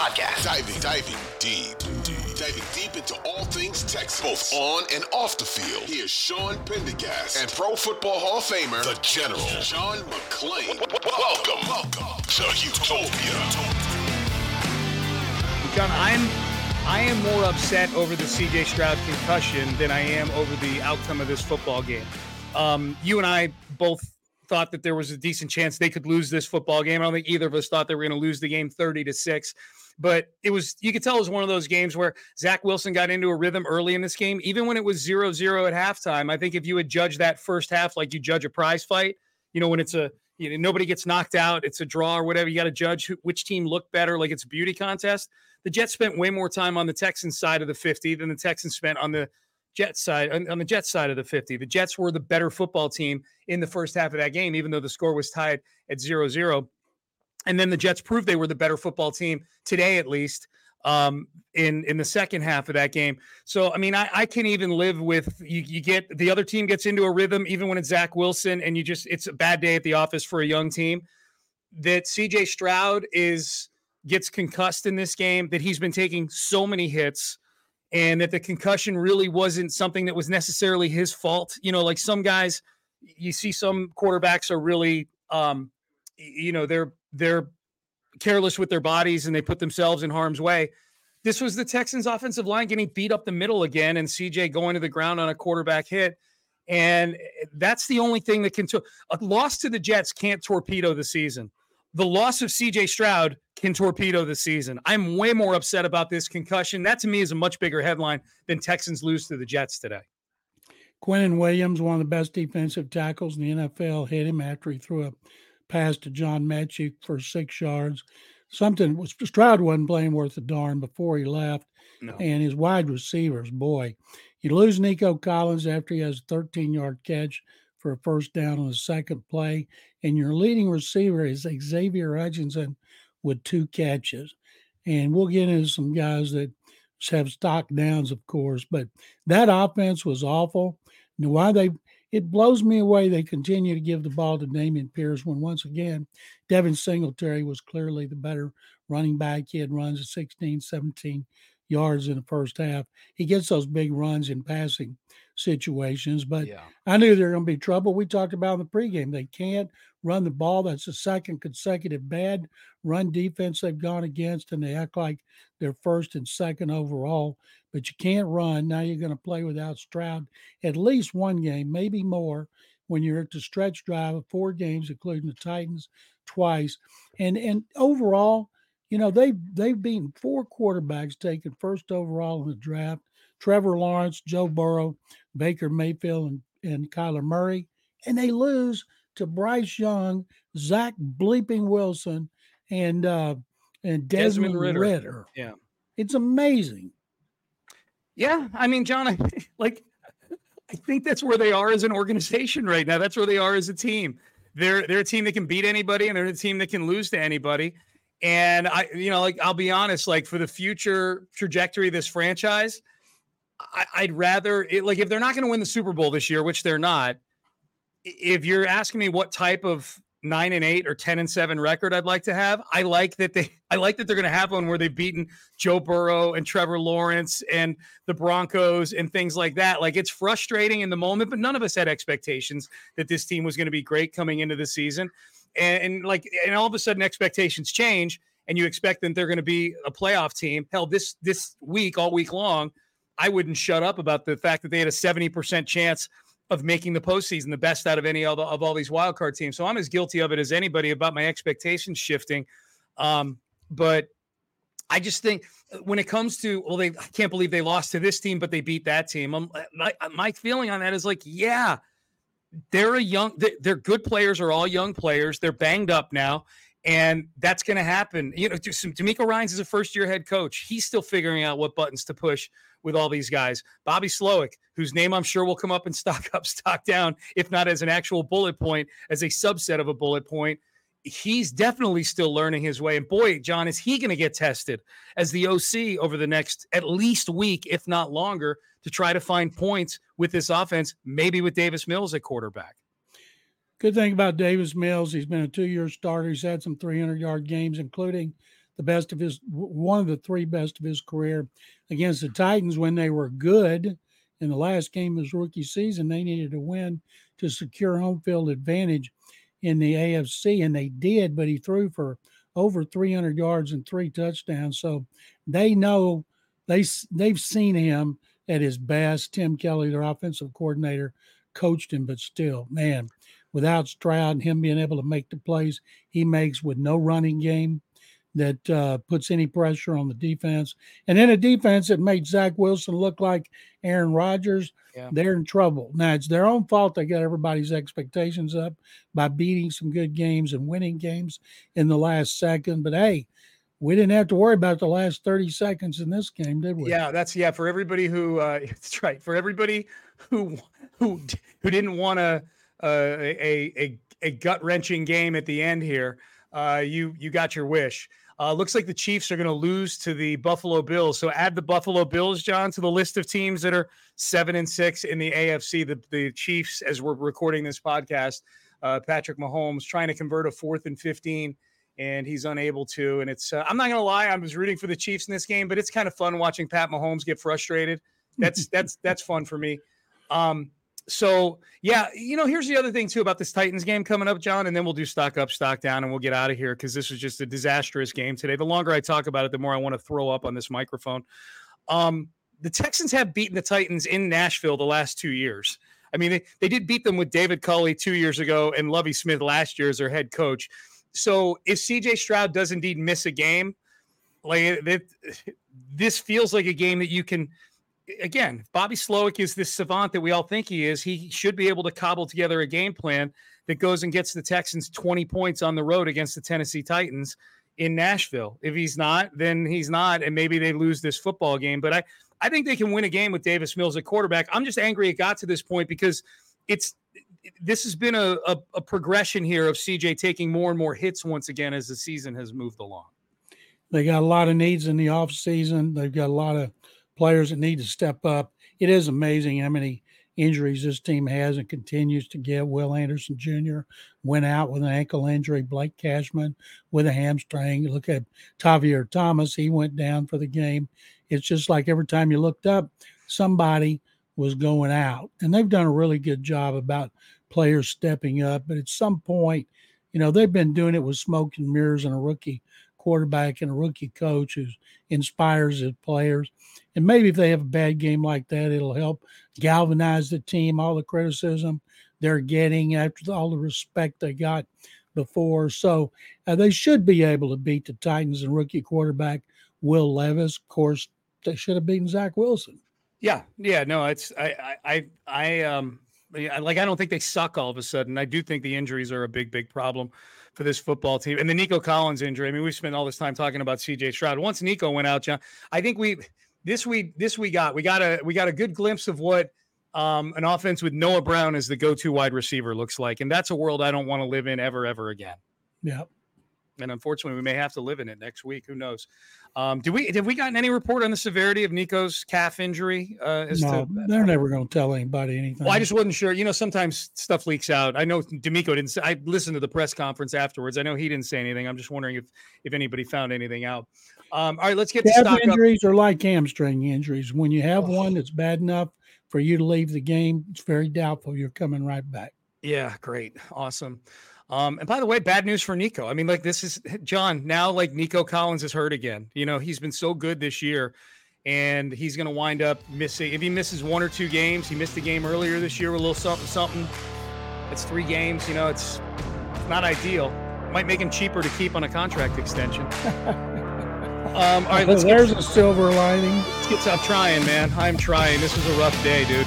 podcast. Diving, diving deep, deep, diving deep into all things Texas, both on and off the field. Here's Sean Pendergast and Pro Football Hall of Famer, the General, John McClain. Welcome, welcome to Utopia. John, I'm I am more upset over the CJ Stroud concussion than I am over the outcome of this football game. Um, you and I both thought that there was a decent chance they could lose this football game. I don't think either of us thought they were going to lose the game 30 to 6. But it was, you could tell it was one of those games where Zach Wilson got into a rhythm early in this game, even when it was 0 0 at halftime. I think if you would judge that first half like you judge a prize fight, you know, when it's a, you know, nobody gets knocked out, it's a draw or whatever, you got to judge who, which team looked better, like it's a beauty contest. The Jets spent way more time on the Texans side of the 50 than the Texans spent on the Jets side on, the Jets side of the 50. The Jets were the better football team in the first half of that game, even though the score was tied at 0-0. And then the Jets proved they were the better football team today, at least um, in in the second half of that game. So I mean, I, I can even live with you, you get the other team gets into a rhythm, even when it's Zach Wilson, and you just it's a bad day at the office for a young team. That CJ Stroud is gets concussed in this game, that he's been taking so many hits and that the concussion really wasn't something that was necessarily his fault. You know, like some guys, you see some quarterbacks are really, um, you know, they're they're careless with their bodies and they put themselves in harm's way. This was the Texans' offensive line getting beat up the middle again, and CJ going to the ground on a quarterback hit. And eh, that's the only thing that can. To- a loss to the Jets can't torpedo the season the loss of CJ Stroud can torpedo the season. I'm way more upset about this concussion. That to me is a much bigger headline than Texans lose to the Jets today. Quinnen Williams, one of the best defensive tackles in the NFL, hit him after he threw a pass to John Metchie for six yards. Something was Stroud wasn't playing worth a darn before he left. No. And his wide receivers, boy, you lose Nico Collins after he has a 13 yard catch for a first down on the second play. And your leading receiver is Xavier Hutchinson with two catches. And we'll get into some guys that have stock downs, of course, but that offense was awful. And why they it blows me away they continue to give the ball to Dameon Pierce when once again Devin Singletary was clearly the better running back. He had runs of 16, 17 yards in the first half. He gets those big runs in passing situations, but yeah. I knew there were going to be trouble. We talked about in the pregame. They can't run the ball. That's the second consecutive bad run defense they've gone against, and they act like they're first and second overall. But you can't run. Now you're going to play without Stroud at least one game, maybe more, when you're at the stretch drive of four games, including the Titans twice. And and overall, you know, they've they've beaten four quarterbacks taken first overall in the draft. Trevor Lawrence, Joe Burrow, Baker Mayfield, and, and Kyler Murray. And they lose to Bryce Young, Zach Bleeping Wilson, and uh and Desmond, Desmond Ridder. Ridder. Yeah. It's amazing. Yeah. I mean, John, I, like I think that's where they are as an organization right now. That's where they are as a team. They're they're a team that can beat anybody and they're a team that can lose to anybody. And I, you know, like I'll be honest, like for the future trajectory of this franchise, I, would rather it, like if they're not going to win the Super Bowl this year, which they're not. If you're asking me what type of nine and eight or ten and seven record I'd like to have, I like that they I like that they're going to have one where they've beaten Joe Burrow and Trevor Lawrence and the Broncos and things like that. Like it's frustrating in the moment, but none of us had expectations that this team was going to be great coming into the season and, and like and all of a sudden expectations change and you expect that they're going to be a playoff team. Hell, this this week, all week long, I wouldn't shut up about the fact that they had a 70% chance of making the postseason, the best out of any of, of all these wild card teams. So I'm as guilty of it as anybody about my expectations shifting. Um, but I just think when it comes to, well, they I can't believe they lost to this team, but they beat that team. I'm, my, my feeling on that is like, yeah, they're a young, they're good players, are all young players. They're banged up now, and that's going to happen. You know, DeMeco Ryans is a first year head coach. He's still figuring out what buttons to push with all these guys. Bobby Slowik, whose name I'm sure will come up in stock up, stock down, if not as an actual bullet point, as a subset of a bullet point. He's definitely still learning his way. And boy, John, is he going to get tested as the OC over the next at least week, if not longer, to try to find points with this offense, maybe with Davis Mills at quarterback. Good thing about Davis Mills, he's been a two year starter. He's had some 300 yard games, including the best of his one of the three best of his career against the Titans when they were good in the last game of his rookie season. They needed to win to secure home field advantage in the AFC, and they did. But he threw for over 300 yards and three touchdowns, so they know they they've seen him at his best. Tim Kelly, their offensive coordinator, coached him, but still, man, without Stroud and him being able to make the plays he makes with no running game that uh, puts any pressure on the defense. And in a defense that made Zach Wilson look like Aaron Rodgers, yeah. they're in trouble. Now, it's their own fault they got everybody's expectations up by beating some good games and winning games in the last second. But hey, we didn't have to worry about the last 30 seconds in this game, did we? Yeah, that's yeah. For everybody who uh that's right. For everybody who who who didn't want a a a a gut wrenching game at the end here, uh you you got your wish. Uh, looks like the Chiefs are going to lose to the Buffalo Bills. So add the Buffalo Bills, John, to the list of teams that are seven and six in the AFC. The, the Chiefs, as we're recording this podcast, uh, Patrick Mahomes trying to convert a fourth and 15 and he's unable to. And it's uh, I'm not gonna lie, I was rooting for the Chiefs in this game, but it's kind of fun watching Pat Mahomes get frustrated. That's that's that's fun for me. Um, so yeah, you know, here's the other thing too about this Titans game coming up, John, and then we'll do stock up, stock down, and we'll get out of here because this was just a disastrous game today. The longer I talk about it, the more I want to throw up on this microphone. Um, the Texans have beaten the Titans in Nashville the last two years. I mean, they, they did beat them with David Culley two years ago and Lovie Smith last year as their head coach. So if CJ Stroud does indeed miss a game, like it, this feels like a game that you can again, Bobby Slowik is this savant that we all think he is. He should be able to cobble together a game plan that goes and gets the Texans 20 points on the road against the Tennessee Titans in Nashville. If he's not, then he's not, and maybe they lose this football game. But I, I think they can win a game with Davis Mills at quarterback. I'm just angry it got to this point because it's this has been a, a, a, progression here of CJ taking more and more hits once again as the season has moved along. They got a lot of needs in the offseason. They've got a lot of players that need to step up. It is amazing how many injuries this team has and continues to get. Will Anderson Jr. went out with an ankle injury. Blake Cashman with a hamstring. Look at Tavierre Thomas. He went down for the game. It's just like every time you looked up, somebody was going out. And they've done a really good job about players stepping up. But at some point, you know, they've been doing it with smoke and mirrors and a rookie quarterback and a rookie coach who inspires his players. And maybe if they have a bad game like that, it'll help galvanize the team, all the criticism they're getting after all the respect they got before. So uh, they should be able to beat the Titans and rookie quarterback Will Levis. Of course, they should have beaten Zach Wilson. Yeah, yeah, no, it's I, I, I, um, like I don't think they suck all of a sudden. I do think the injuries are a big, big problem for this football team. And the Nico Collins injury. I mean, we've spent all this time talking about CJ Stroud. Once Nico went out, John, I think we this we this we got we got a we got a good glimpse of what um, an offense with Noah Brown as the go-to wide receiver looks like, and that's a world I don't want to live in ever, ever again. Yeah. And unfortunately, we may have to live in it next week. Who knows? Um, do we have we gotten any report on the severity of Nico's calf injury? Uh, no, to, they're never going to tell anybody anything. Well, I just wasn't sure. You know, sometimes stuff leaks out. I know DeMeco didn't. Say, I listened to the press conference afterwards. I know he didn't say anything. I'm just wondering if if anybody found anything out. Um, all right, let's get to calf injuries up. are like hamstring injuries. When you have oh. one that's bad enough for you to leave the game, it's very doubtful you're coming right back. Yeah, great, awesome. Um, and by the way, bad news for Nico. I mean, like this is John now. Like Nico Collins is hurt again. You know, he's been so good this year, and he's going to wind up missing. If he misses one or two games, he missed a game earlier this year with a little something, something. It's three games. You know, it's, it's not ideal. Might make him cheaper to keep on a contract extension. um, all right, let's. There's get, a silver lining. Let's get. I'm trying, man. I'm trying. This was a rough day, dude.